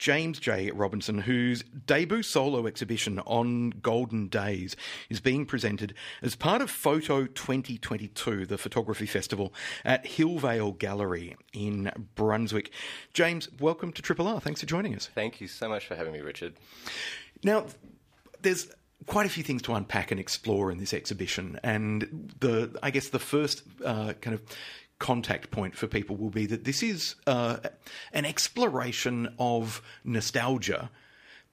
James J. Robinson, whose debut solo exhibition on Golden Days is being presented as part of Photo 2022, the photography festival at Hillvale Gallery in Brunswick. James, welcome to Triple R. Thanks for joining us. Thank you so much for having me, Richard. Now, there's quite a few things to unpack and explore in this exhibition, and the I guess the first uh, kind of contact point for people will be that this is uh, an exploration of nostalgia,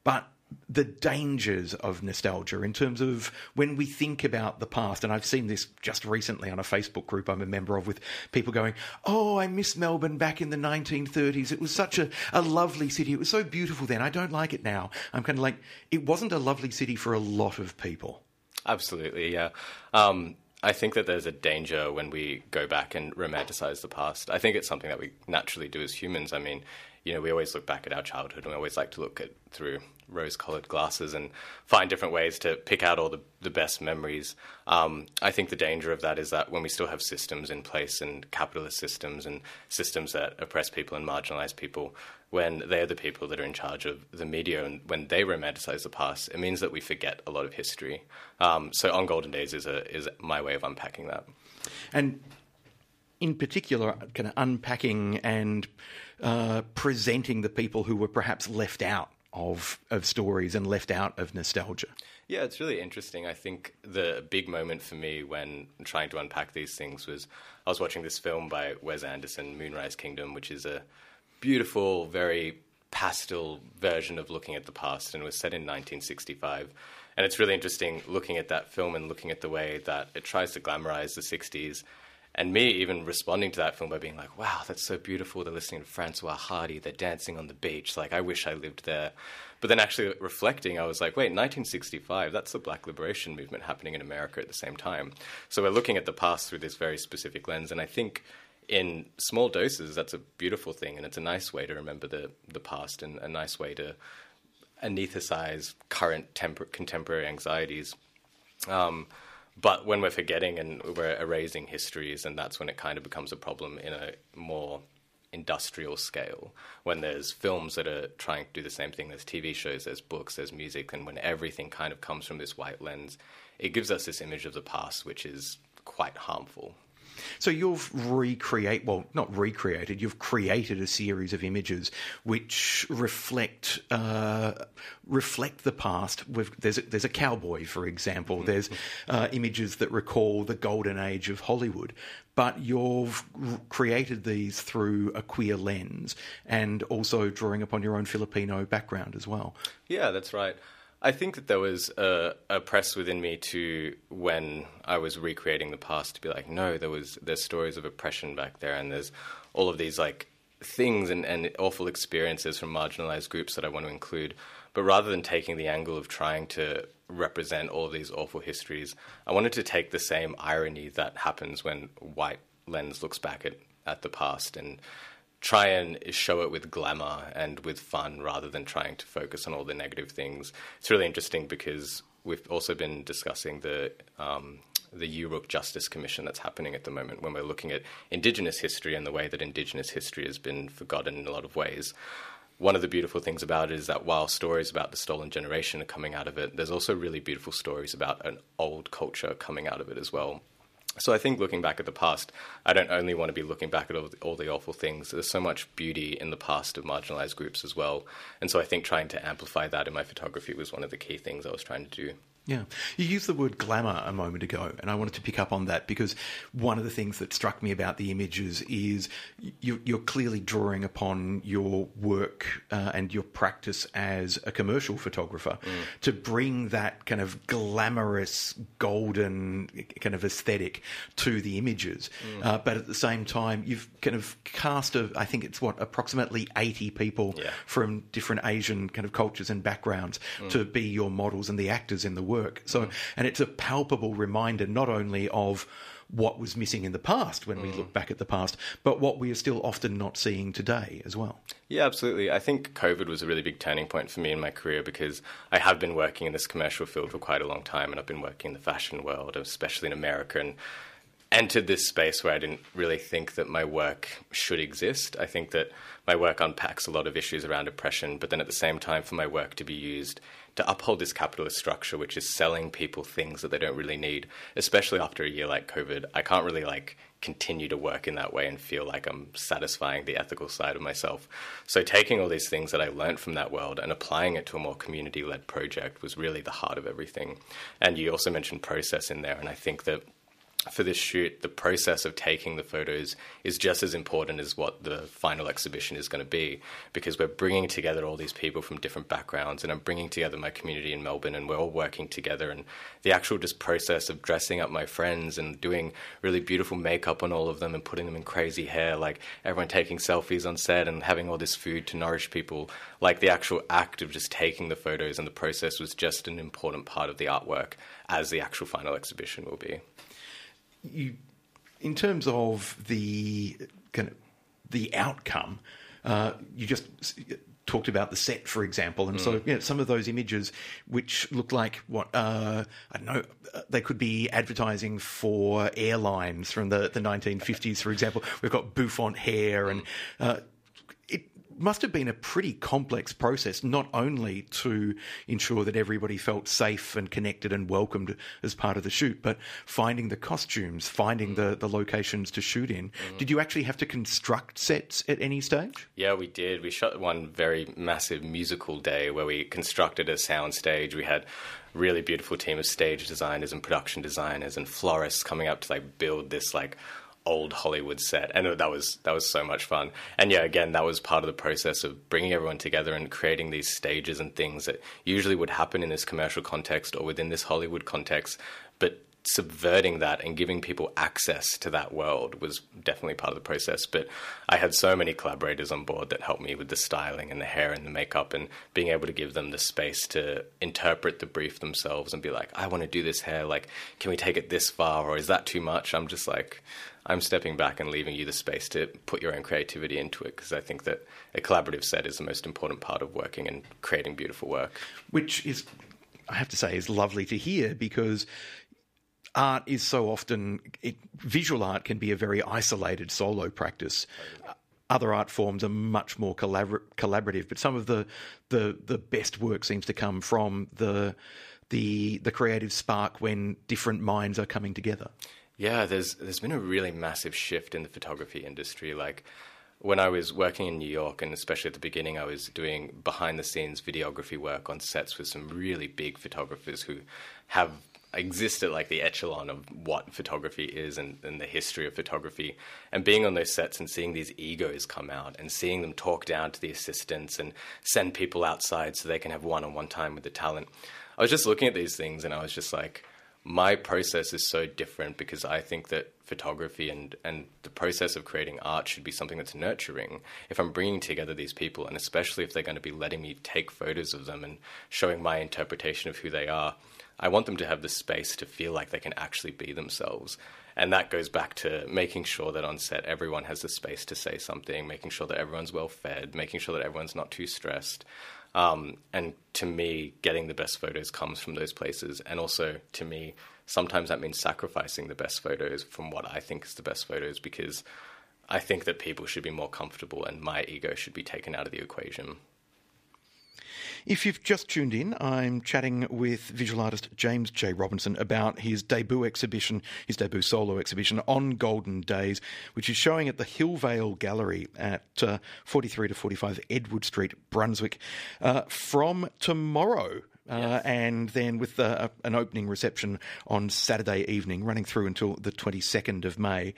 but the dangers of nostalgia in terms of when we think about the past. And I've seen this just recently on a Facebook group I'm a member of with people going, Oh, I miss Melbourne back in the 1930s. It was such a, a lovely city. It was so beautiful then. I don't like it now. I'm kind of like, it wasn't a lovely city for a lot of people. Absolutely, yeah. Um, I think that there's a danger when we go back and romanticize the past. I think it's something that we naturally do as humans. I mean, you know, we always look back at our childhood and we always like to look at through rose-colored glasses and find different ways to pick out all the, the best memories. Um, I think the danger of that is that when we still have systems in place and capitalist systems and systems that oppress people and marginalize people, when they're the people that are in charge of the media and when they romanticize the past, it means that we forget a lot of history. Um, so on Golden Days is a is my way of unpacking that. And in particular, kind of unpacking and uh, presenting the people who were perhaps left out of of stories and left out of nostalgia. Yeah, it's really interesting. I think the big moment for me when trying to unpack these things was I was watching this film by Wes Anderson, Moonrise Kingdom, which is a beautiful, very pastel version of looking at the past and was set in 1965. And it's really interesting looking at that film and looking at the way that it tries to glamorize the 60s. And me even responding to that film by being like, wow, that's so beautiful. They're listening to Françoise Hardy. They're dancing on the beach. Like, I wish I lived there. But then actually reflecting, I was like, wait, 1965, that's the black liberation movement happening in America at the same time. So we're looking at the past through this very specific lens. And I think in small doses, that's a beautiful thing, and it's a nice way to remember the the past and a nice way to anesthetize current contemporary anxieties. Um, but when we're forgetting and we're erasing histories, and that's when it kind of becomes a problem in a more industrial scale. When there's films that are trying to do the same thing, there's TV shows, there's books, there's music, and when everything kind of comes from this white lens, it gives us this image of the past, which is quite harmful. So you've recreate well, not recreated. You've created a series of images which reflect uh, reflect the past. With, there's a, there's a cowboy, for example. Mm-hmm. There's uh, images that recall the golden age of Hollywood. But you've created these through a queer lens and also drawing upon your own Filipino background as well. Yeah, that's right. I think that there was a, a, press within me to when I was recreating the past to be like, no, there was there's stories of oppression back there, and there's all of these like things and, and awful experiences from marginalized groups that I want to include. But rather than taking the angle of trying to represent all of these awful histories, I wanted to take the same irony that happens when white lens looks back at, at the past and try and show it with glamour and with fun rather than trying to focus on all the negative things. It's really interesting because we've also been discussing the um, the Yoorrook Justice Commission that's happening at the moment when we're looking at Indigenous history and the way that Indigenous history has been forgotten in a lot of ways. One of the beautiful things about it is that while stories about the stolen generation are coming out of it, there's also really beautiful stories about an old culture coming out of it as well. So I think looking back at the past, I don't only want to be looking back at all the, all the, awful things. There's so much beauty in the past of marginalized groups as well. And so I think trying to amplify that in my photography was one of the key things I was trying to do. Yeah. You used the word glamour a moment ago, and I wanted to pick up on that because one of the things that struck me about the images is you, are clearly drawing upon your work uh, and your practice as a commercial photographer mm. to bring that kind of glamorous, golden kind of aesthetic to the images. Mm. Uh, but at the same time, you've kind of cast, a, I think it's what, approximately 80 people yeah. from different Asian kind of cultures and backgrounds mm. to be your models and the actors in the work work. So, and it's a palpable reminder not only of what was missing in the past when we mm. look back at the past, but what we are still often not seeing today as well. Yeah, absolutely. I think COVID was a really big turning point for me in my career because I have been working in this commercial field for quite a long time and I've been working in the fashion world, especially in America, and entered this space where I didn't really think that my work should exist. I think that my work unpacks a lot of issues around oppression, but then at the same time, for my work to be used to uphold this capitalist structure, which is selling people things that they don't really need, especially after a year like COVID, I can't really like continue to work in that way and feel like I'm satisfying the ethical side of myself. So taking all these things that I learned from that world and applying it to a more community led project was really the heart of everything. And you also mentioned process in there, and I think that for this shoot, the process of taking the photos is just as important as what the final exhibition is going to be because we're bringing together all these people from different backgrounds and I'm bringing together my community in Melbourne and we're all working together and the actual just process of dressing up my friends and doing really beautiful makeup on all of them and putting them in crazy hair like everyone taking selfies on set and having all this food to nourish people like the actual act of just taking the photos and the process was just an important part of the artwork as the actual final exhibition will be you, in terms of the kind of the outcome, uh, you just talked about the set, for example, and mm. so you know, some of those images, which look like what uh, I don't know, uh, they could be advertising for airlines from the, the 1950s, for example. We've got bouffant hair and. Uh, must have been a pretty complex process, not only to ensure that everybody felt safe and connected and welcomed as part of the shoot, but finding the costumes, finding the, the locations to shoot in. Mm. Did you actually have to construct sets at any stage? Yeah, we did. We shot one very massive musical day where we constructed a sound stage. We had really beautiful team of stage designers and production designers and florists coming up to like build this like old Hollywood set, and that was that was so much fun. And yeah, again, that was part of the process of bringing everyone together and creating these stages and things that usually would happen in this commercial context or within this Hollywood context, but subverting that and giving people access to that world was definitely part of the process. But I had so many collaborators on board that helped me with the styling and the hair and the makeup and being able to give them the space to interpret the brief themselves and be like, I want to do this hair. Like, can we take it this far or is that too much? I'm just like, I'm stepping back and leaving you the space to put your own creativity into it because I think that a collaborative set is the most important part of working and creating beautiful work. Which is, I have to say, is lovely to hear because art is so often it, visual art can be a very isolated solo practice. Other art forms are much more collabor- collaborative, but some of the, the the best work seems to come from the the the creative spark when different minds are coming together. Yeah, there's there's been a really massive shift in the photography industry. Like when I was working in New York, and especially at the beginning, I was doing behind the scenes videography work on sets with some really big photographers who have existed like the echelon of what photography is and, and, the history of photography. And being on those sets and seeing these egos come out and seeing them talk down to the assistants and send people outside so they can have one on one time with the talent. I was just looking at these things and I was just like, my process is so different because I think that photography and, and the process of creating art should be something that's nurturing. If I'm bringing together these people, and especially if they're going to be letting me take photos of them and showing my interpretation of who they are, I want them to have the space to feel like they can actually be themselves. And that goes back to making sure that on set everyone has the space to say something, making sure that everyone's well fed, making sure that everyone's not too stressed. Um, and to me, getting the best photos comes from those places. And also, to me, sometimes that means sacrificing the best photos from what I think is the best photos because I think that people should be more comfortable and my ego should be taken out of the equation. If you've just tuned in, I'm chatting with visual artist James J. Robinson about his debut exhibition, his debut solo exhibition on Golden Days, which is showing at the Hillvale Gallery at uh, 43 to 45 Edward Street, Brunswick, uh, from tomorrow. Uh, yes. and then with uh, an opening reception on Saturday evening, running through until the 22nd of May.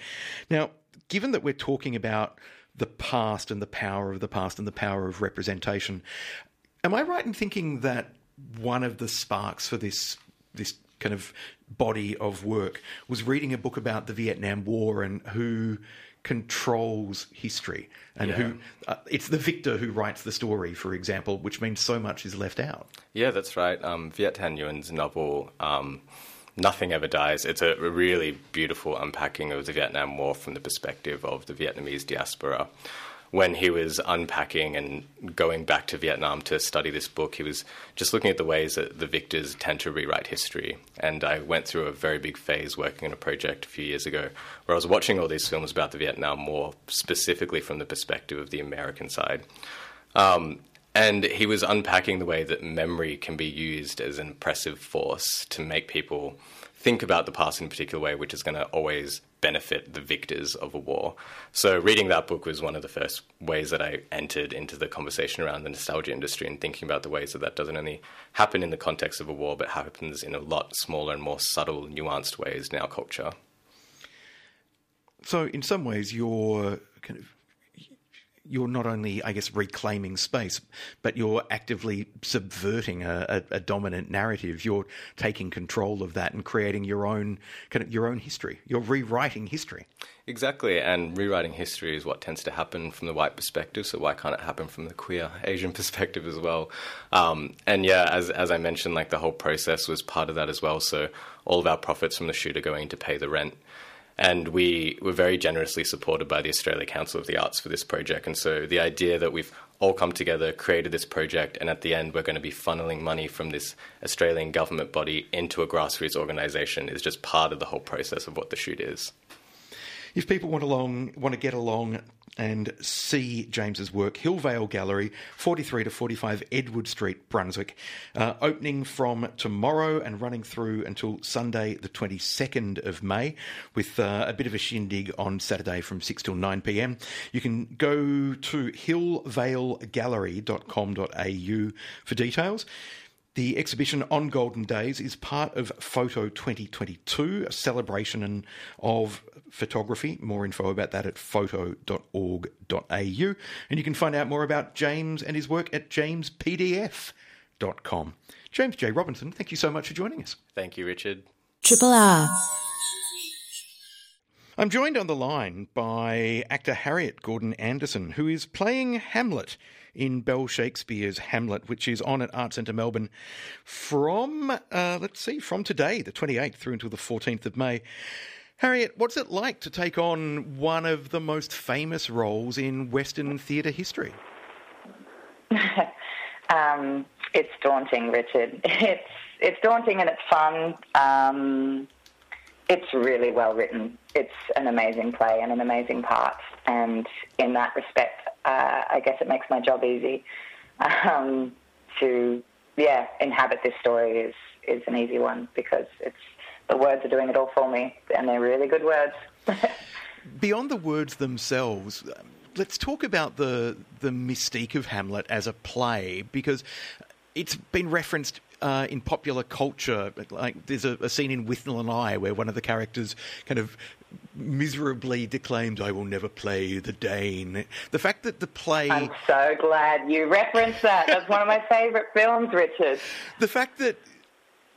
Now, given that we're talking about the past and the power of the past and the power of representation, Am I right in thinking that one of the sparks for this this kind of body of work was reading a book about the Vietnam War and who controls history and Yeah. who uh, it's the victor who writes the story, for example, which means so much is left out. Yeah, that's right. Um, Viet Thanh Nguyen's novel, um, Nothing Ever Dies, it's a really beautiful unpacking of the Vietnam War from the perspective of the Vietnamese diaspora. When he was unpacking and going back to Vietnam to study this book, he was just looking at the ways that the victors tend to rewrite history. And I went through a very big phase working on a project a few years ago where I was watching all these films about the Vietnam War, specifically from the perspective of the American side. Um, and he was unpacking the way that memory can be used as an oppressive force to make people think about the past in a particular way, which is going to always benefit the victors of a war. So, reading that book was one of the first ways that I entered into the conversation around the nostalgia industry and thinking about the ways that that doesn't only happen in the context of a war, but happens in a lot smaller and more subtle, nuanced ways in our culture. So, in some ways, you're kind of you're not only, I guess, reclaiming space, but you're actively subverting a, a, a, dominant narrative. You're taking control of that and creating your own kind of your own history. You're rewriting history. Exactly, and rewriting history is what tends to happen from the white perspective. So why can't it happen from the queer Asian perspective as well? Um, and yeah, as as I mentioned, like the whole process was part of that as well. So all of our profits from the shoot are going to pay the rent and we were very generously supported by the Australia Council of the Arts for this project. And so the idea that we've all come together, created this project, and at the end we're going to be funneling money from this Australian government body into a grassroots organisation is just part of the whole process of what the shoot is. If people want along want to get along and see James's work, Hillvale Gallery, 43 to 45 Edward Street, Brunswick, uh, opening from tomorrow and running through until Sunday, the 22nd of May, with uh, a bit of a shindig on Saturday from 6 till 9 pm. You can go to hillvalegallery.com.au for details. The exhibition on Golden Days is part of Photo 2022, a celebration of photography. More info about that at photo.org.au. And you can find out more about James and his work at jamespdf.com. James J. Robinson, thank you so much for joining us. Thank you, Richard. Triple R. I'm joined on the line by actor Harriet Gordon Anderson, who is playing Hamlet in Bell Shakespeare's Hamlet, which is on at Art Centre Melbourne from, uh, let's see, from today, the 28th, through until the 14th of May. Harriet, what's it like to take on one of the most famous roles in Western theatre history? um, it's daunting, Richard. It's it's daunting and it's fun. Um, it's really well written. It's an amazing play and an amazing part, and in that respect, uh, I guess it makes my job easy. Um, to yeah, inhabit this story is is an easy one because it's the words are doing it all for me, and they're really good words. Beyond the words themselves, let's talk about the the mystique of Hamlet as a play because it's been referenced uh, in popular culture. Like there's a, a, scene in Withnail and I where one of the characters kind of miserably declaims, "I will never play the Dane." The fact that the play. I'm so glad you referenced that. That's one of my favourite films, Richard. The fact that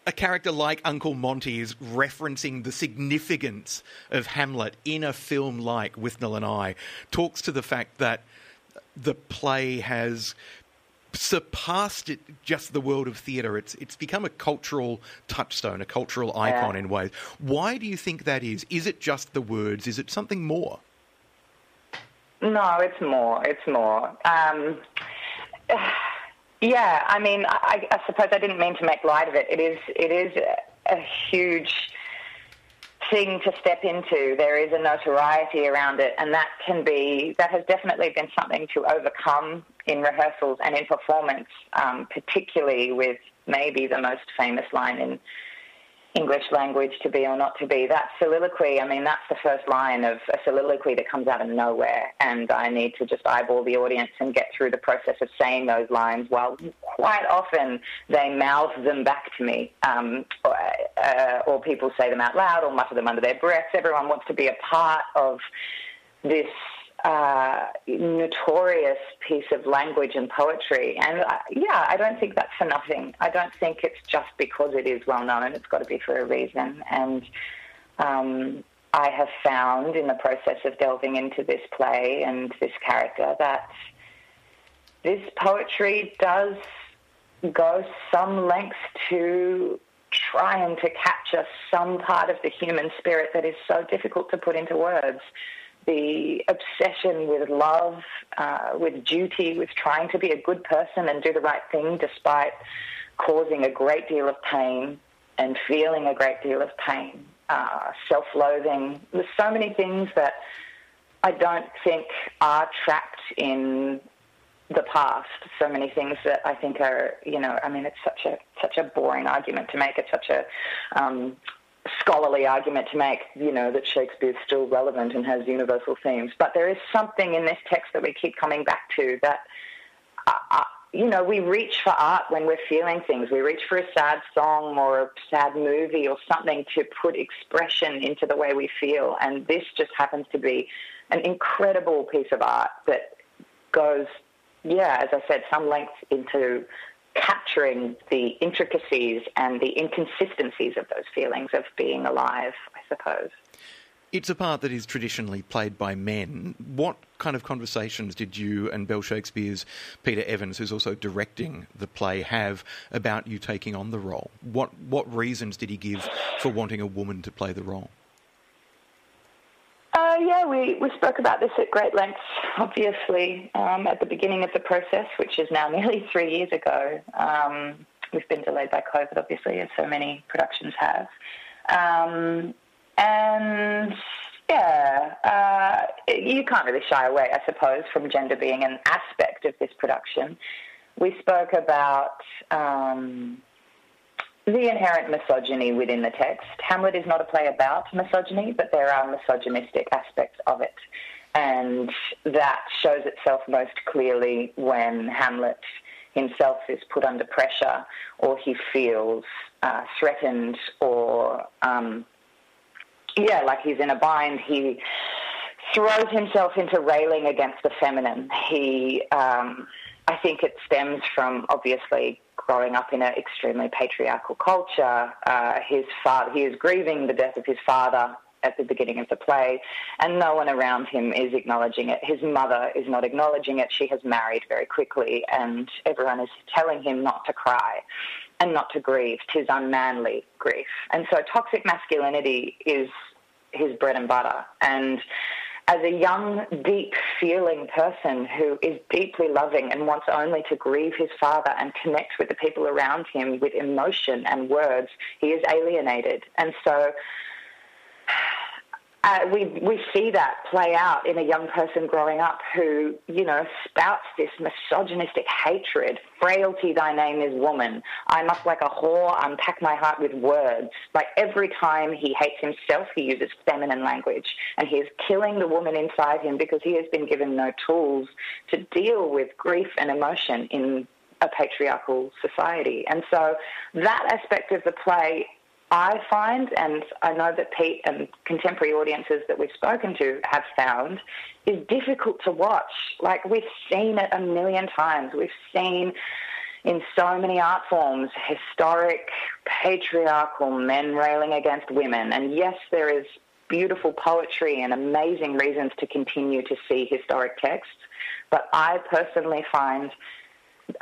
a character like Uncle Monty is referencing the significance of Hamlet in a film like Withnail and I talks to the fact that the play has surpassed it just the world of theatre. It's it's become a cultural touchstone, a cultural icon Yeah. in ways. Why do you think that is? Is it just the words? Is it something more? No, it's more. It's more. Um, yeah, I mean, I, I suppose I didn't mean to make light of it. It is. It is a, a huge thing to step into. There is a notoriety around it, and that can be. That has definitely been something to overcome in rehearsals and in performance, um, particularly with maybe the most famous line in English language, to be or not to be. That soliloquy, I mean, that's the first line of a soliloquy that comes out of nowhere, and I need to just eyeball the audience and get through the process of saying those lines while quite often they mouth them back to me, um, or, uh, or people say them out loud or mutter them under their breaths. Everyone wants to be a part of this uh, notorious piece of language and poetry. And uh, yeah, I don't think that's for nothing. I don't think it's just because it is well known. It's got to be for a reason. And um, I have found in the process of delving into this play and this character that this poetry does go some lengths to trying to capture some part of the human spirit that is so difficult to put into words. The obsession with love, uh, with duty, with trying to be a good person and do the right thing despite causing a great deal of pain and feeling a great deal of pain, uh, self loathing. There's so many things that I don't think are trapped in the past. So many things that I think are, you know, I mean, it's such a such a boring argument to make. It's such a um, scholarly argument to make, you know, that Shakespeare's still relevant and has universal themes. But there is something in this text that we keep coming back to that. Uh, uh, you know, we reach for art when we're feeling things. We reach for a sad song or a sad movie or something to put expression into the way we feel. And this just happens to be an incredible piece of art that goes yeah, as I said, some length into capturing the intricacies and the inconsistencies of those feelings of being alive, I suppose. It's a part that is traditionally played by men. What kind of conversations did you and Bell Shakespeare's Peter Evans, who's also directing the play, have about you taking on the role? What what reasons did he give for wanting a woman to play the role? Uh, yeah, we, we spoke about this at great length, obviously, um, at the beginning of the process, which is now nearly three years ago. Um, we've been delayed by COVID, obviously, as so many productions have. Um, and yeah, uh, you can't really shy away, I suppose, from gender being an aspect of this production. We spoke about um, the inherent misogyny within the text. Hamlet is not a play about misogyny, but there are misogynistic aspects of it. And that shows itself most clearly when Hamlet himself is put under pressure or he feels uh, threatened or, um, yeah, like he's in a bind. He throws himself into railing against the feminine. He, um, I think it stems from obviously growing up in an extremely patriarchal culture. Uh, his father, he is grieving the death of his father at the beginning of the play, and no one around him is acknowledging it. His mother is not acknowledging it. She has married very quickly, and everyone is telling him not to cry and not to grieve. Tis unmanly grief. And so toxic masculinity is his bread and butter. And as a young, deep feeling person who is deeply loving and wants only to grieve his father and connect with the people around him with emotion and words, he is alienated. And so uh, we we see that play out in a young person growing up who you know spouts this misogynistic hatred. Frailty, thy name is woman. I must like a whore unpack my heart with words. Like every time he hates himself, he uses feminine language, and he is killing the woman inside him because he has been given no tools to deal with grief and emotion in a patriarchal society. And so that aspect of the play I find, and I know that Pete and contemporary audiences that we've spoken to have found, is difficult to watch. Like we've seen it a million times. We've seen in so many art forms historic patriarchal men railing against women. And yes, there is beautiful poetry and amazing reasons to continue to see historic texts. But I personally find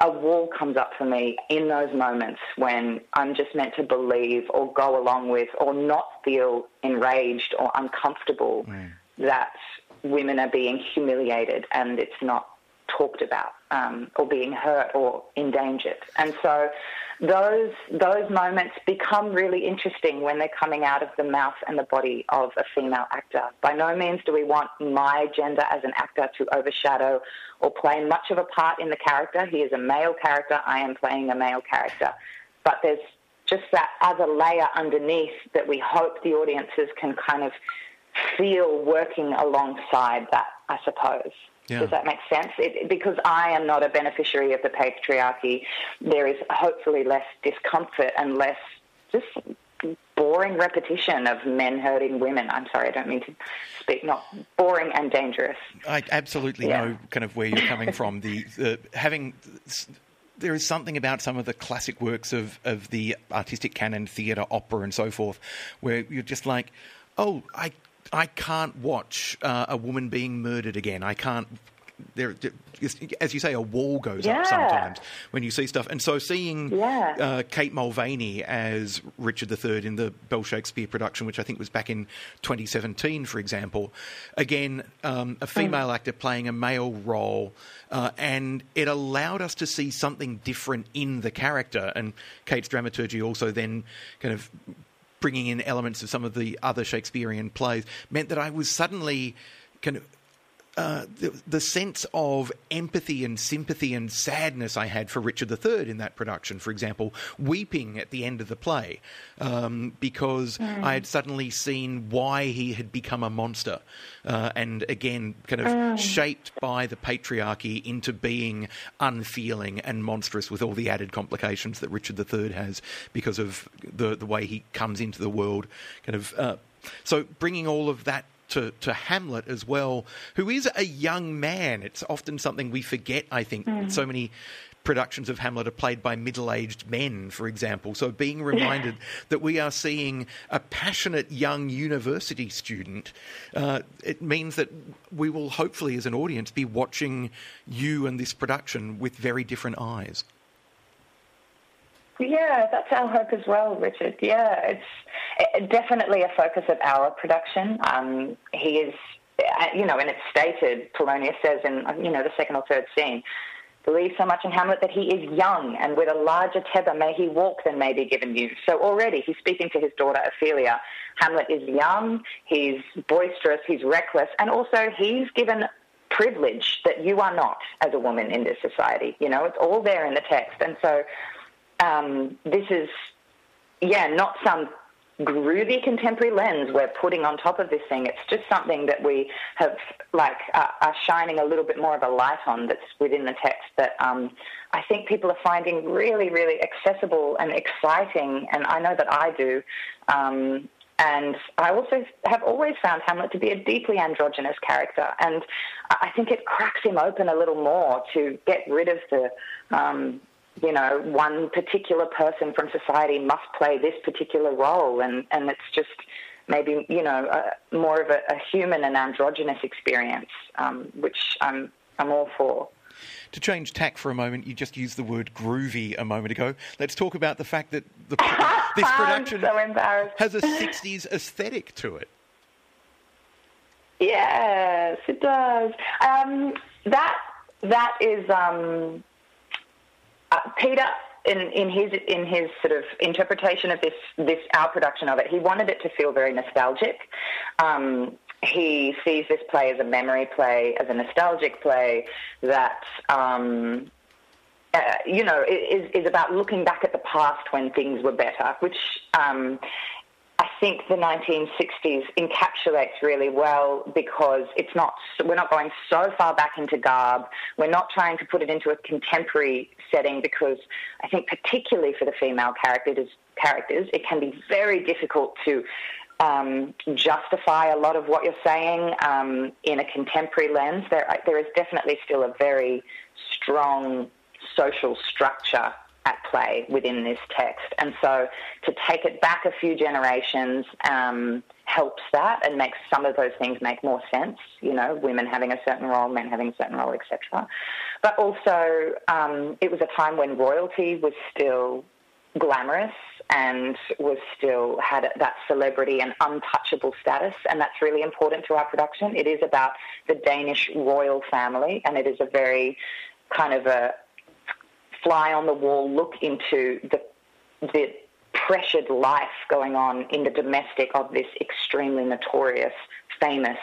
a wall comes up for me in those moments when I'm just meant to believe or go along with or not feel enraged or uncomfortable mm. that women are being humiliated and it's not talked about um, or being hurt or endangered. And so those those moments become really interesting when they're coming out of the mouth and the body of a female actor. By no means do we want my gender as an actor to overshadow or play much of a part in the character. He is a male character. I am playing a male character. But there's just that other layer underneath that we hope the audiences can kind of feel working alongside that, I suppose. Yeah. Does that make sense? It, because I am not a beneficiary of the patriarchy, there is hopefully less discomfort and less just boring repetition of men hurting women. I'm sorry, I don't mean to speak not boring and dangerous. I absolutely yeah. know kind of where you're coming from. The, the having there is something about some of the classic works of, of the artistic canon, theatre, opera, and so forth, where you're just like, oh, I I can't watch uh, a woman being murdered again. I can't there, as you say, a wall goes yeah. up sometimes when you see stuff. And so seeing yeah. uh, Kate Mulvany as Richard III in the Bell Shakespeare production, which I think was back in 2017, for example, again, um, a female mm. actor playing a male role, uh, and it allowed us to see something different in the character. And Kate's dramaturgy also then kind of bringing in elements of some of the other Shakespearean plays meant that I was suddenly kind of uh, the, the, sense of empathy and sympathy and sadness I had for Richard III in that production, for example, weeping at the end of the play um, because mm. I had suddenly seen why he had become a monster. Uh, and again, kind of mm. shaped by the patriarchy into being unfeeling and monstrous with all the added complications that Richard III has because of the, the way he comes into the world. Kind of. Uh, so bringing all of that to, to Hamlet as well, who is a young man. It's often something we forget, I think. Mm. So many productions of Hamlet are played by middle aged men, for example. So being reminded that we are seeing a passionate young university student, uh, it means that we will hopefully, as an audience, be watching you and this production with very different eyes. Yeah, that's our hope as well, Richard. Yeah, it's definitely a focus of our production. Um, he is, uh, you know, and it's stated, Polonius says in, you know, the second or third scene, believe so much in Hamlet that he is young, and with a larger tether may he walk than may be given you. So already he's speaking to his daughter Ophelia. Hamlet is young, he's boisterous, he's reckless, and also he's given privilege that you are not as a woman in this society. You know, it's all there in the text. And so um, this is, yeah, not some groovy contemporary lens we're putting on top of this thing. It's just something that we have, like, uh, are shining a little bit more of a light on that's within the text that um, I think people are finding really, really accessible and exciting, and I know that I do. Um, and I also have always found Hamlet to be a deeply androgynous character, and I think it cracks him open a little more to get rid of the um, you know, one particular person from society must play this particular role, and, and it's just maybe, you know, a, more of a, a, human and androgynous experience, um, which I'm, I'm all for. To change tack for a moment, you just used the word groovy a moment ago. Let's talk about the fact that the, this production so has a 60s aesthetic to it. Yes, it does. Um, that that is um, uh, Peter, in, in his in his sort of interpretation of this this our production of it, he wanted it to feel very nostalgic. Um, he sees this play as a memory play, as a nostalgic play that. Um, uh, you know, is, is about looking back at the past when things were better, which um, I think the 1960s encapsulates really well because it's not we're not going so far back into garb. We're not trying to put it into a contemporary setting because I think particularly for the female characters, characters it can be very difficult to um, justify a lot of what you're saying um, in a contemporary lens. There, there is definitely still a very strong social structure at play within this text. And so to take it back a few generations um, helps that and makes some of those things make more sense, you know, women having a certain role, men having a certain role, etc. But also, um, it was a time when royalty was still glamorous and was still had that celebrity and untouchable status, and that's really important to our production. It is about the Danish royal family, and it is a very kind of a fly on the wall look into the the pressured life going on in the domestic of this extremely notorious, famous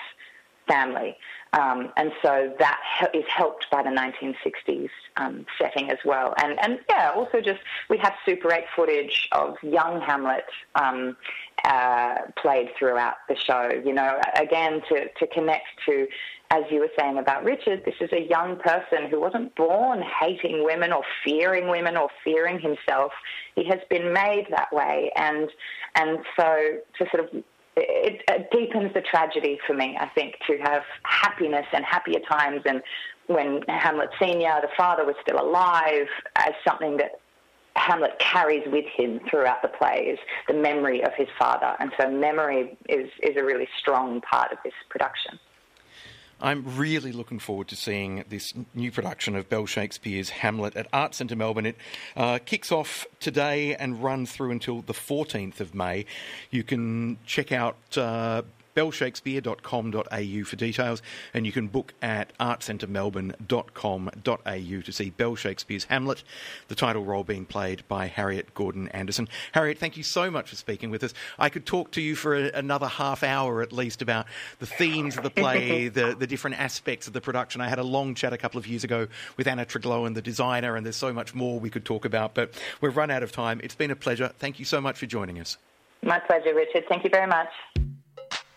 family. Um, and so that is helped by the 1960s um, setting as well. And, and yeah, also just we have Super 8 footage of young Hamlet um, uh, played throughout the show. You know, again, to, to connect to as you were saying about Richard, this is a young person who wasn't born hating women or fearing women or fearing himself. He has been made that way, and and so to sort of it, it deepens the tragedy for me. I think to have happiness and happier times, and when Hamlet Senior, the father, was still alive, as something that Hamlet carries with him throughout the play is the memory of his father, and so memory is is a really strong part of this production. I'm really looking forward to seeing this new production of Bell Shakespeare's Hamlet at Art Centre Melbourne. It uh, kicks off today and runs through until the 14th of May. You can check out uh, bellshakespeare.com.au for details, and you can book at artcentremelbourne.com.au to see Bell Shakespeare's Hamlet, the title role being played by Harriet Gordon Anderson. Harriet, thank you so much for speaking with us. I could talk to you for a, another half hour at least about the themes of the play, the, the different aspects of the production. I had a long chat a couple of years ago with Anna Tregloan, the designer, and there's so much more we could talk about, but we've run out of time. It's been a pleasure. Thank you so much for joining us. My pleasure, Richard. Thank you very much.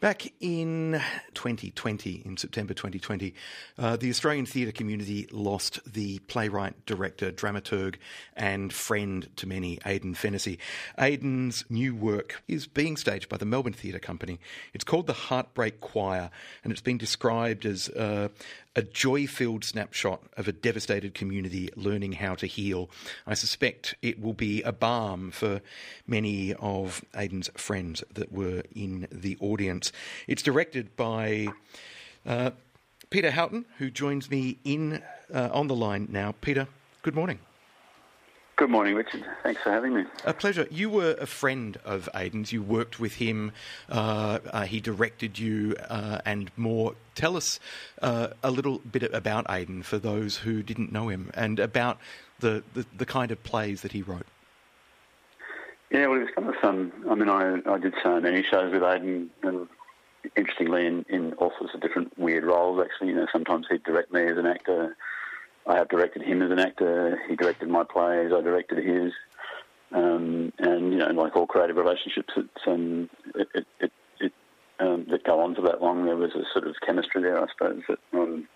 Back in 2020, in September 2020, uh, the Australian theatre community lost the playwright, director, dramaturg, and friend to many, Aidan Fennessy. Aidan's new work is being staged by the Melbourne Theatre Company. It's called The Heartbreak Choir, and it's been described as uh, a joy filled snapshot of a devastated community learning how to heal. I suspect it will be a balm for many of Aidan's friends that were in the audience. It's directed by. Uh, Peter Houghton, who joins me in uh, on the line now. Peter, good morning. Good morning, Richard. Thanks for having me. A pleasure. You were a friend of Aidan's. You worked with him. Uh, uh, he directed you uh, and more. Tell us uh, a little bit about Aidan for those who didn't know him and about the, the, the, kind of plays that he wrote. Yeah, well, it was kind of fun. I mean, I, I did so many shows with Aidan, and interestingly, in, in all sorts of different weird roles, actually. You know, sometimes he'd direct me as an actor I have directed him as an actor. He directed my plays. I directed his. Um, and you know, like all creative relationships, it's, um, it, it, it, it um, that go on for that long. There was a sort of chemistry there, I suppose. That um,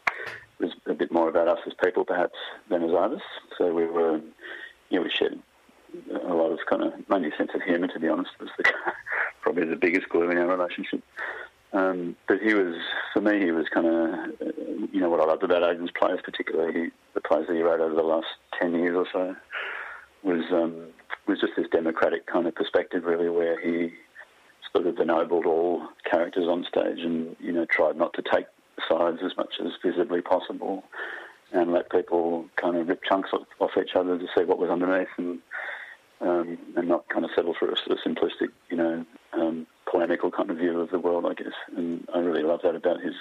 was a bit more about us as people, perhaps, than as artists. So we were, you know, we shared a lot of kind of mainly sense of humour. To be honest, was the, probably the biggest glue in our relationship. Um, but he was, for me, he was kind of, you know, what I loved about Aidan's plays, particularly the plays that he wrote over the last 10 years or so, was um, was just this democratic kind of perspective, really, where he sort of ennobled all characters on stage and, you know, tried not to take sides as much as visibly possible and let people kind of rip chunks off, each other to see what was underneath and um, and not kind of settle for a sort of simplistic, you know, um, polemical kind of view of the world, I guess. And I really love that about his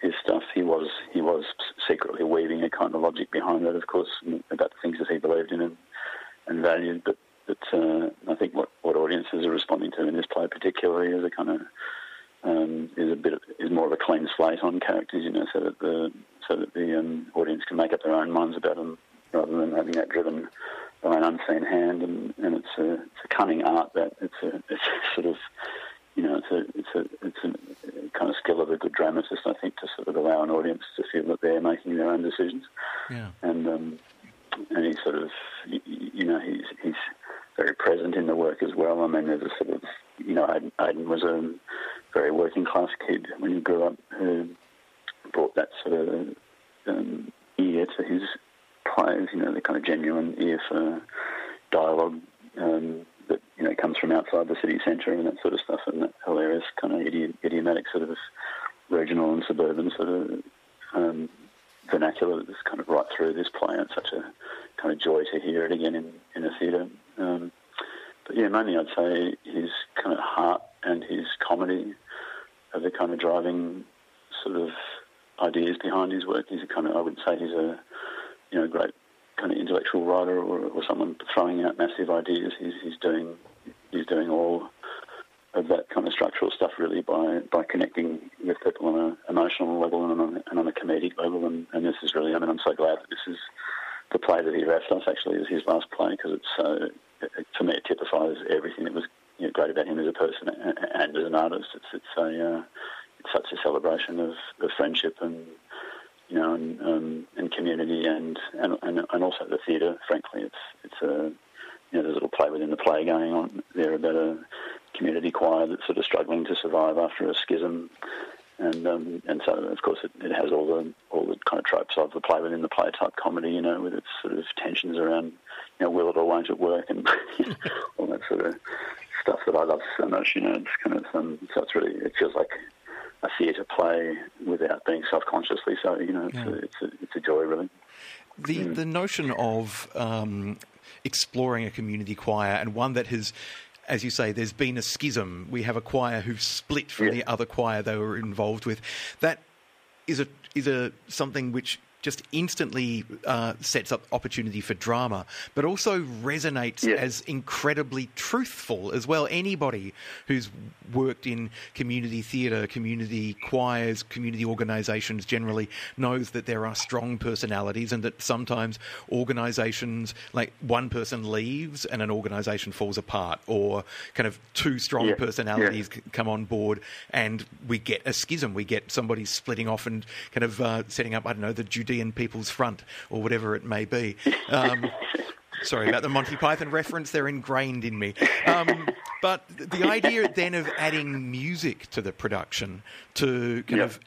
his stuff. He was he was secretly weaving a kind of logic behind that, of course, about the things that he believed in and, and valued. But but uh, I think what, what audiences are responding to in this play, particularly, is a kind of um, is a bit of, is more of a clean slate on characters, you know, so that the so that the um, audience can make up their own minds about them rather than having that driven by an unseen hand. And, and it's a it's a cunning art that it's a it's a sort of you know, it's a, it's a, it's a kind of skill of a good dramatist, I think, to sort of allow an audience to feel that they're making their own decisions. Yeah. And um, and he's sort of, you know, he's he's very present in the work as well. I mean, there's a sort of, you know, Aidan, was a very working class kid when he grew up who brought that sort of um, ear to his plays, you know, the kind of genuine ear for dialogue. Um, that you know comes from outside the city centre and that sort of stuff, and that hilarious kind of idiom, idiomatic sort of regional and suburban sort of um, vernacular that's kind of right through this play. And it's such a kind of joy to hear it again in, in a theatre. Um, but yeah, mainly I'd say his kind of heart and his comedy are the kind of driving sort of ideas behind his work. He's a kind of I wouldn't say he's a you know great kind of intellectual writer or, or someone throwing out massive ideas. He's, he's doing he's doing all of that kind of structural stuff really by, by connecting with people on an emotional level and on a, and on a comedic level. And, and this is really, I mean, I'm so glad that this is the play that he wrapped us actually is his last play because it's so, it, for me, it typifies everything that was you know, great about him as a person and, and as an artist. It's, it's a, uh, it's such a celebration of, of friendship and you know, and, um, and community, and, and and also the theatre. Frankly, it's it's a you know, there's a little play within the play going on there about a community choir that's sort of struggling to survive after a schism, and um, and so of course it, it, has all the all the kind of tropes of the play within the play type comedy, you know, with its sort of tensions around, you know, will it or won't it work, and all that sort of stuff that I love so much. You know, it's kind of um, so it's really it feels like a theatre play without being self consciously so. You know, it's, yeah. a, it's a it's a joy really. The mm. the notion of um, exploring a community choir and one that has as you say, there's been a schism. We have a choir who've split from yeah. the other choir they were involved with. That is a is a something which just instantly uh, sets up opportunity for drama, but also resonates as incredibly truthful as well. Anybody who's worked in community theatre, community choirs, community organisations generally knows that there are strong personalities and that sometimes organisations, like one person leaves and an organisation falls apart, or kind of two strong personalities come on board and we get a schism. We get somebody splitting off and kind of uh, setting up, I don't know, the Judean People's Front or whatever it may be. Um, sorry about the Monty Python reference; they're ingrained in me. Um, but the idea then of adding music to the production to kind yep. of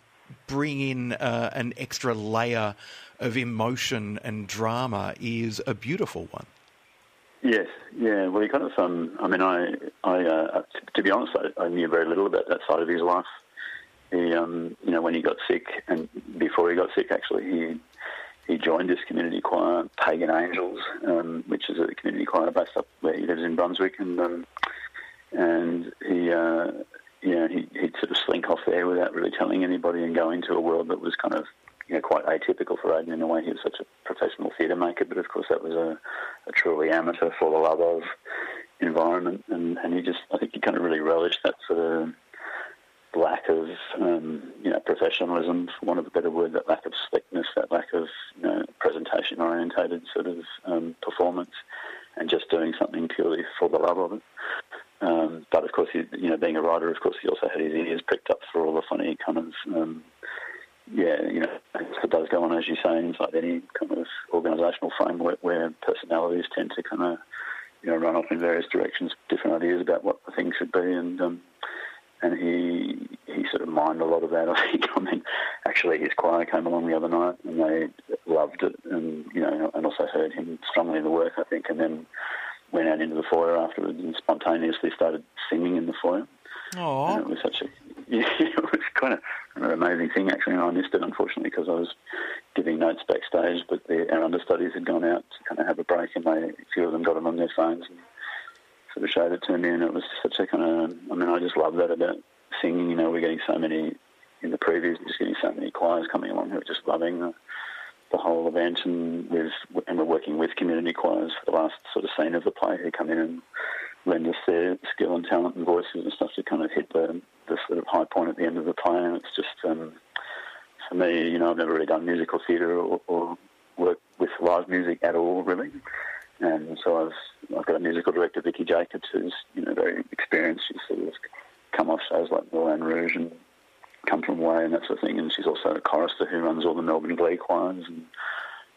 bring in uh, an extra layer of emotion and drama is a beautiful one. Yes, yeah. Well, he kind of, um, I mean, I, I, uh, to be honest, I, I, knew very little about that side of his life. He, um, you know, when he got sick, and before he got sick, actually, he he joined this community choir, Pagan Angels, um, which is a community choir based up where he lives in Brunswick, and um, and he, uh, you know, he, he'd sort of slink off there without really telling anybody and go into a world that was kind of, you know, quite atypical for Aidan in a way. He was such a professional theatre maker, but of course that was a, a truly amateur, for the love of environment, and, and he just, I think he kind of really relished that sort of lack of um, you know professionalism, for want of a better word, that lack of slickness, that lack of you know presentation orientated sort of um, performance, and just doing something purely for the love of it. Um, but of course, he, you know, being a writer, of course, he also had his ears pricked up for all the funny kind of, um, yeah, you know, it does go on as you say inside any kind of organisational framework where personalities tend to kind of, you know, run off in various directions, different ideas about what the thing should be, and um, and he he sort of mined a lot of that. I think. I mean, actually, his choir came along the other night, and they loved it, and you know, and also heard him strongly in the work. I think, and then went out into the foyer afterwards and spontaneously started singing in the foyer. Oh, it was such a yeah, it was kind of an amazing thing actually. And I missed it unfortunately because I was giving notes backstage, but the, our understudies had gone out to kind of have a break, and they a few of them got it on their phones. And, sort of it to me, and it was such a kind of. I mean, I just love that about singing. You know, we're getting so many in the previews, just getting so many choirs coming along who are just loving the, the whole event, and we've and we're working with community choirs for the last sort of scene of the play who come in and lend us their skill and talent and voices and stuff to kind of hit the the sort of high point at the end of the play. And it's just um, for me, you know, I've never really done musical theatre or, or worked with live music at all, really. And so I've I've got a musical director, Vicky Jacobs, who's you know very experienced. She's sort of come off shows like Moulin Rouge and come from Away and that sort of thing. And she's also a chorister who runs all the Melbourne Glee choirs, and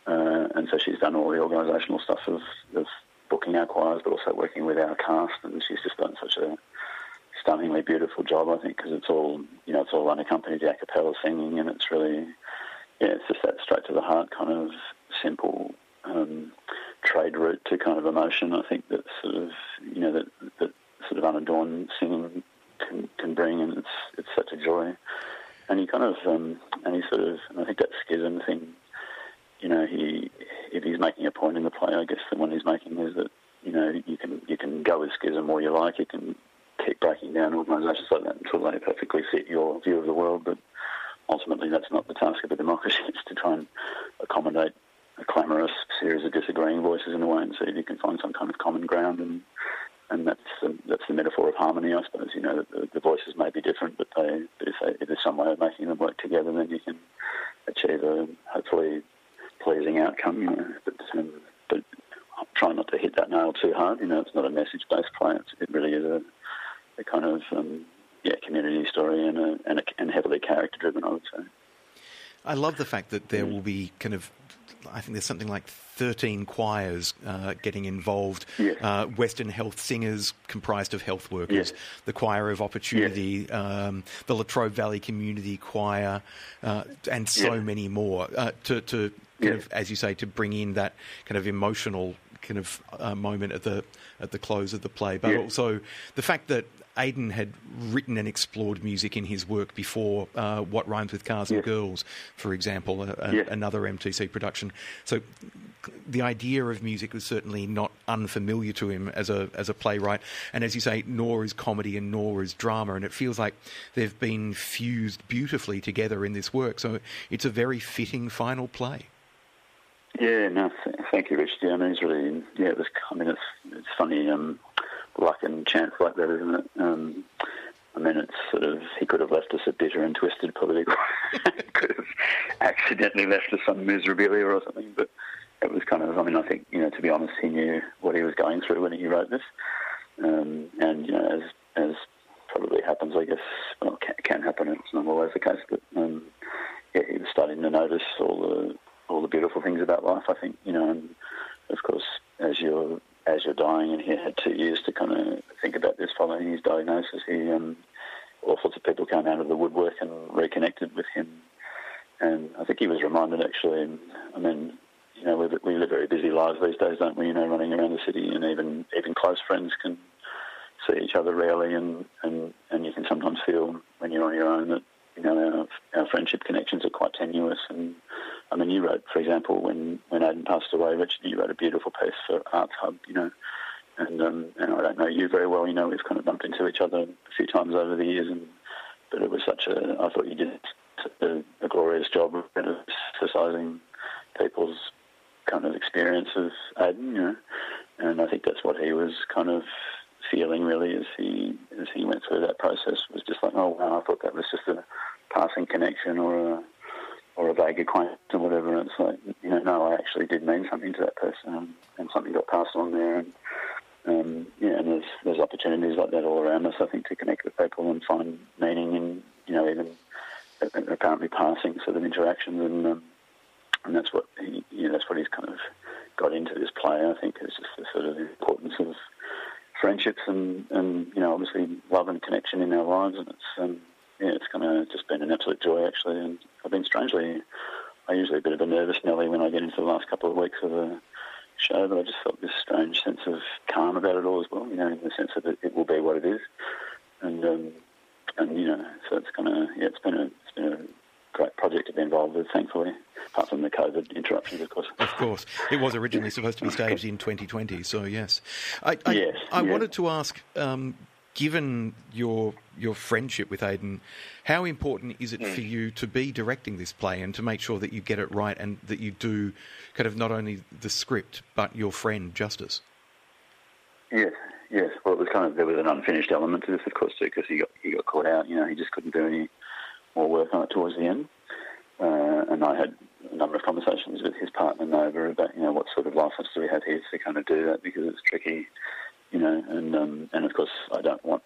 uh, and so she's done all the organisational stuff of, of booking our choirs, but also working with our cast. And she's just done such a stunningly beautiful job, I think, because it's all you know it's all unaccompanied a cappella singing, and it's really yeah, it's just that straight to the heart kind of simple. Um, trade route to kind of emotion. I think that sort of you know that that sort of unadorned singing can can bring, and it's it's such a joy. And he kind of um, and he sort of and I think that schism thing. You know, he if he's making a point in the play, I guess the one he's making is that you know you can you can go with schism all you like. You can keep breaking down organisations like that until they perfectly fit your view of the world, but ultimately that's not the task of a democracy. It's to try and accommodate a clamorous series of disagreeing voices in a way and see if you can find some kind of common ground and and that's the, that's the metaphor of harmony, I suppose. You know, the, the voices may be different, but they if, they, if there's some way of making them work together, then you can achieve a hopefully pleasing outcome. You know, but um, but try not to hit that nail too hard. You know, it's not a message-based play. It's, it really is a, a kind of um, yeah community story and a, and, a, and heavily character-driven. I would say. I love the fact that there will be kind of, I think there's something like 13 choirs uh, getting involved. Yes. Uh, Western Health Singers, comprised of health workers, Yes. the Choir of Opportunity, um, the Latrobe Valley Community Choir, uh, and so many more. Uh, to, to kind of, as you say, to bring in that kind of emotional kind of uh, moment at the at the close of the play, but Yeah. also the fact that Aidan had written and explored music in his work before uh, What Rhymes with Cars and Yes. Girls, for example, a, a, Yes. another MTC production. So the idea of music was certainly not unfamiliar to him as a as a playwright, and as you say, nor is comedy and nor is drama, and it feels like they've been fused beautifully together in this work. So it's a very fitting final play. Yeah, no, th- thank you, Richard. Yeah, I mean, it's really, yeah, it was, I mean, it's, it's funny, um, luck and chance like that, isn't it? Um, I mean, it's sort of, he could have left us a bitter and twisted political, could have accidentally left us some miserabilia or something, but it was kind of, I mean, I think, you know, to be honest, he knew what he was going through when he wrote this. Um, and, you know, as, as probably happens, I guess, well, can, can happen, it's not always the case, but, um, yeah, he was starting to notice all the all the beautiful things about life. I think you know, and of course, as you're as you're dying, and he had two years to kind of think about this following his diagnosis. He um, all sorts of people came out of the woodwork and reconnected with him, and I think he was reminded actually. I mean, you know, we, we live very busy lives these days, don't we? You know, running around the city, and even even close friends can see each other rarely, and and and you can sometimes feel when you're on your own that you know our, our friendship connections are quite tenuous. And I mean, you wrote, for example, when when Aidan passed away, Richard, you wrote a beautiful piece for Arts Hub, you know. And um, and I don't know you very well. You know, we've kind of bumped into each other a few times over the years, and but it was such a. I thought you did a, a glorious job of emphasising people's kind of experience of Aidan, you know. And I think that's what he was kind of feeling really as he as he went through that process was just like, oh wow, I thought that was just a passing connection or a or a vague acquaintance or whatever. And it's like, no, I actually did mean something to that person, and, and something got passed on there. And um, yeah, and there's there's opportunities like that all around us. I think to connect with people and find meaning in you know even apparently passing sort of interactions, and um, and that's what he, you know, that's what he's kind of got into this play. I think is just the sort of importance of friendships and, and you know obviously love and connection in our lives, and it's um, yeah, it's kind of just been an absolute joy actually. And I've been strangely, I usually a bit of a nervous Nelly when I get into the last couple of weeks of a show, but I just felt this strange sense of calm about it all as well. You know, in the sense that it, it will be what it is, and um, and you know, so it's kind of yeah, it's been a it's been a great project to be involved with, thankfully. Apart from the COVID interruptions, of course. Of course, it was originally supposed to be staged in 2020. So yes, I, I, Yes, I yeah. wanted to ask, um, given your your friendship with Aidan, how important is it Hmm. for you to be directing this play and to make sure that you get it right and that you do kind of not only the script but your friend justice? Yes, yes. Well, it was kind of there was an unfinished element to this, of course, too, because he got he got caught out. You know, he just couldn't do any more work on it towards the end. Uh, and I had a number of conversations with his partner Nova about you know what sort of license do we have here to kind of do that because it's tricky, you know. And um, and of course, I don't want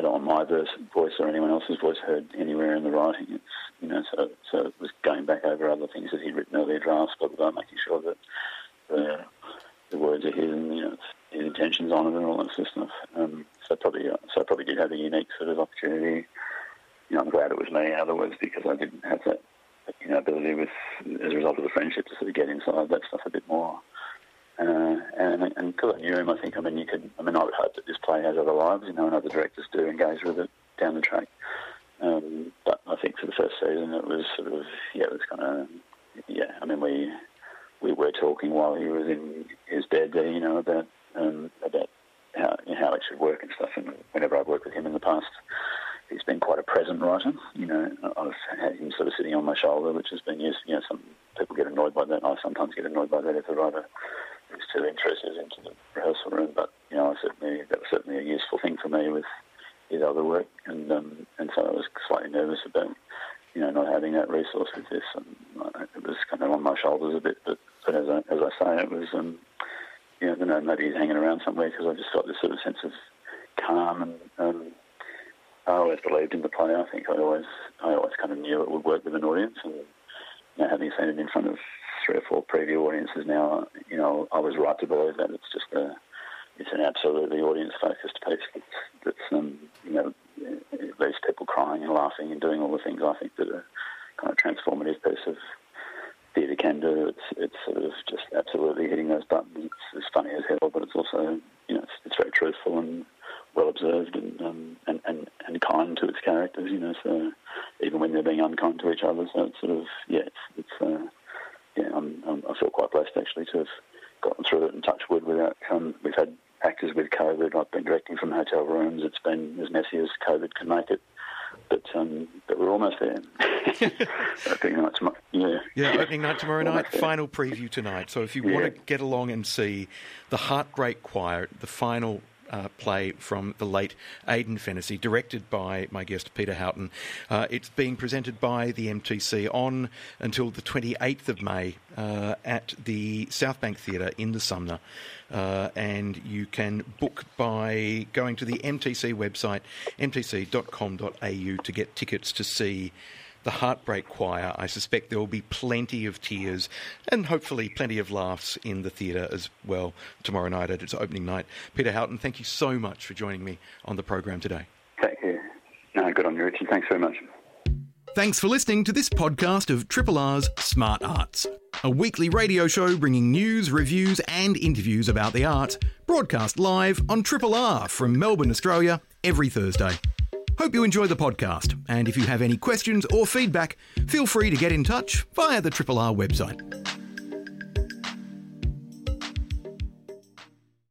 I don't want my verse, voice or anyone else's voice heard anywhere in the writing. It's you know so so it was going back over other things that he'd written earlier drafts, but about making sure that the the words are his and you know his intentions on it and all that sort of stuff. Um, so probably uh, so I probably did have a unique sort of opportunity. You know, I'm glad it was me, in other words, because I didn't have that you know ability with as a result of the friendship to sort of get inside that stuff a bit more. Uh, and and I knew him, I think I mean you could I mean I would hope that this play has other lives, you know, and other directors do engage with it down the track. Um, but I think for the first season it was sort of yeah it was kind of yeah I mean we we were talking while he was in his bed there, you know, about um, about how how it should work and stuff. And whenever I've worked with him in the past, he's been quite a present writer. You know, I've had him sort of sitting on my shoulder, which has been used. You know, some people get annoyed by that. I sometimes get annoyed by that if the writer too interested into the rehearsal room. But you know, I certainly that was certainly a useful thing for me with his other work, and um, and so I was slightly nervous about you know not having that resource with this, and uh, it was kind of on my shoulders a bit. But but as I, as I say, it was um, you know, I don't know, maybe he's hanging around somewhere because I just felt this sort of sense of calm and. Um, I always believed in the play. I think I always, I always kind of knew it would work with an audience, and you know, having seen it in front of three or four preview audiences now, you know, I was right to believe that it's just a, it's an absolutely audience-focused piece that's, that's um, you know, leaves people crying and laughing and doing all the things I think that a kind of transformative piece of theatre can do. It's it's sort of just absolutely hitting those buttons. It's, it's funny as hell, but it's also you know it's, it's very truthful and well observed and, um, and and and kind to its characters. You know, so even when they're being unkind to each other, so it's sort of yeah, it's it's uh, yeah. I'm, I'm, i feel quite blessed actually to have gotten through it and touch wood without. Um, we've had actors with COVID. I've been directing from hotel rooms. It's been as messy as COVID can make it but um, but we're almost there. opening night tomorrow. Yeah. Yeah, opening night tomorrow night. Final preview tonight. So if you yeah. want to get along and see the Heartbreak Choir, the final uh, play from the late Aidan Fennessy, directed by my guest Peter Houghton. Uh, it's being presented by the MTC on until the 28th of May uh, at the Southbank Theatre in the Sumner. Uh, and you can book by going to the MTC website, mtc.com.au, to get tickets to see the Heartbreak Choir. I suspect there will be plenty of tears and hopefully plenty of laughs in the theatre as well tomorrow night at its opening night. Peter Houghton, thank you so much for joining me on the program today. Thank you. No, good on you, Richard. Thanks very much. Thanks for listening to this podcast of Triple R's Smart Arts, a weekly radio show bringing news, reviews, and interviews about the arts, broadcast live on Triple R from Melbourne, Australia, every Thursday. Hope you enjoy the podcast, and if you have any questions or feedback, feel free to get in touch via the Triple R website.